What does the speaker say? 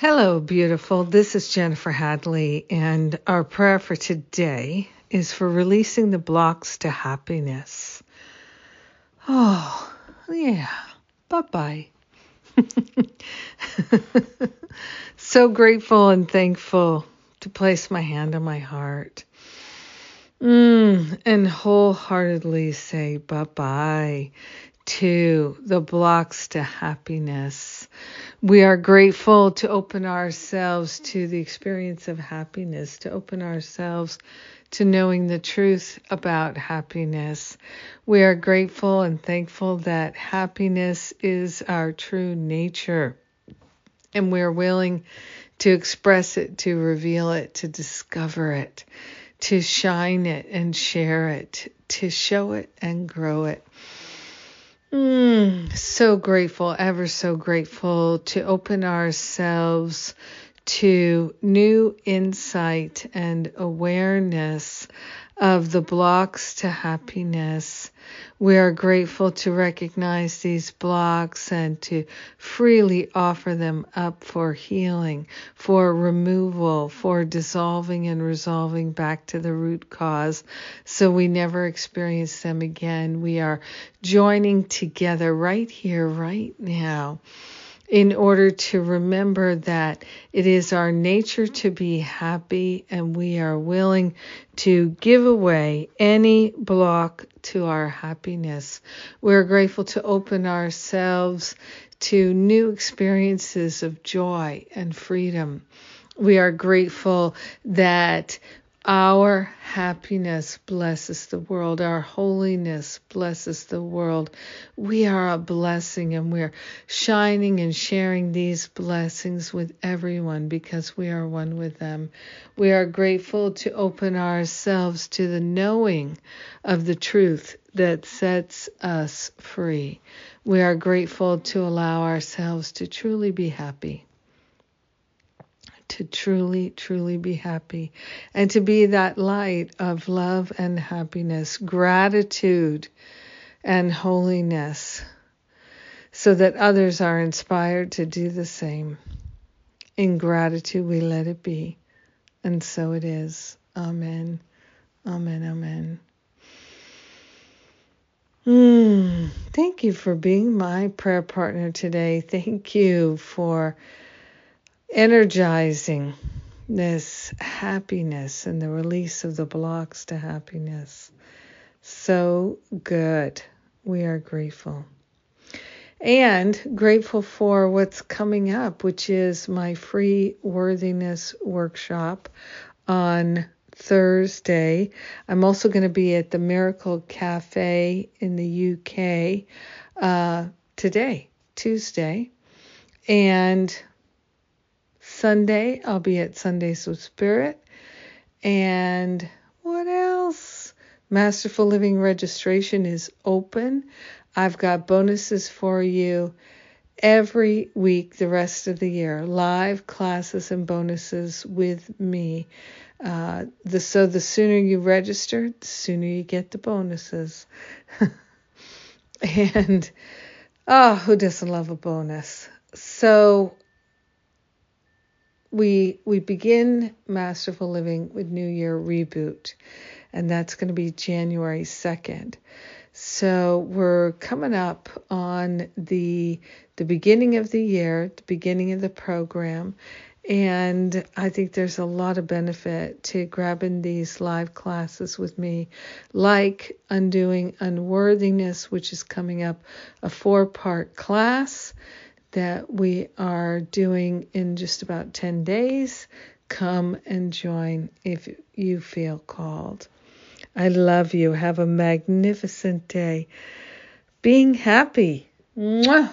Hello, beautiful. This is Jennifer Hadley, and our prayer for today is for releasing the blocks to happiness. Oh, yeah. Bye bye. so grateful and thankful to place my hand on my heart mm, and wholeheartedly say bye bye to the blocks to happiness. We are grateful to open ourselves to the experience of happiness, to open ourselves to knowing the truth about happiness. We are grateful and thankful that happiness is our true nature. And we're willing to express it, to reveal it, to discover it, to shine it and share it, to show it and grow it. Mm, so grateful, ever so grateful to open ourselves to new insight and awareness of the blocks to happiness. We are grateful to recognize these blocks and to freely offer them up for healing, for removal, for dissolving and resolving back to the root cause so we never experience them again. We are joining together right here, right now in order to remember that it is our nature to be happy and we are willing to give away any block to our happiness. We're grateful to open ourselves to new experiences of joy and freedom. We are grateful that our happiness blesses the world. Our holiness blesses the world. We are a blessing and we're shining and sharing these blessings with everyone because we are one with them. We are grateful to open ourselves to the knowing of the truth that sets us free. We are grateful to allow ourselves to truly be happy to truly, truly be happy and to be that light of love and happiness, gratitude and holiness, so that others are inspired to do the same. In gratitude, we let it be. And so it is. Amen. Amen. Amen. Mm, thank you for being my prayer partner today. Thank you for energizing this happiness and the release of the blocks to happiness. So good. We are grateful. And grateful for what's coming up, which is my free worthiness workshop on Thursday. I'm also going to be at the Miracle Cafe in the UK uh, today, Tuesday. And Sunday, I'll be at Sundays with Spirit. And what else? Masterful Living registration is open. I've got bonuses for you every week the rest of the year live classes and bonuses with me uh, the so the sooner you register the sooner you get the bonuses and oh who doesn't love a bonus so we we begin masterful living with new year reboot and that's going to be january 2nd so we're coming up on the the beginning of the year the beginning of the program and I think there's a lot of benefit to grabbing these live classes with me, like Undoing Unworthiness, which is coming up, a four part class that we are doing in just about 10 days. Come and join if you feel called. I love you. Have a magnificent day. Being happy. Mwah.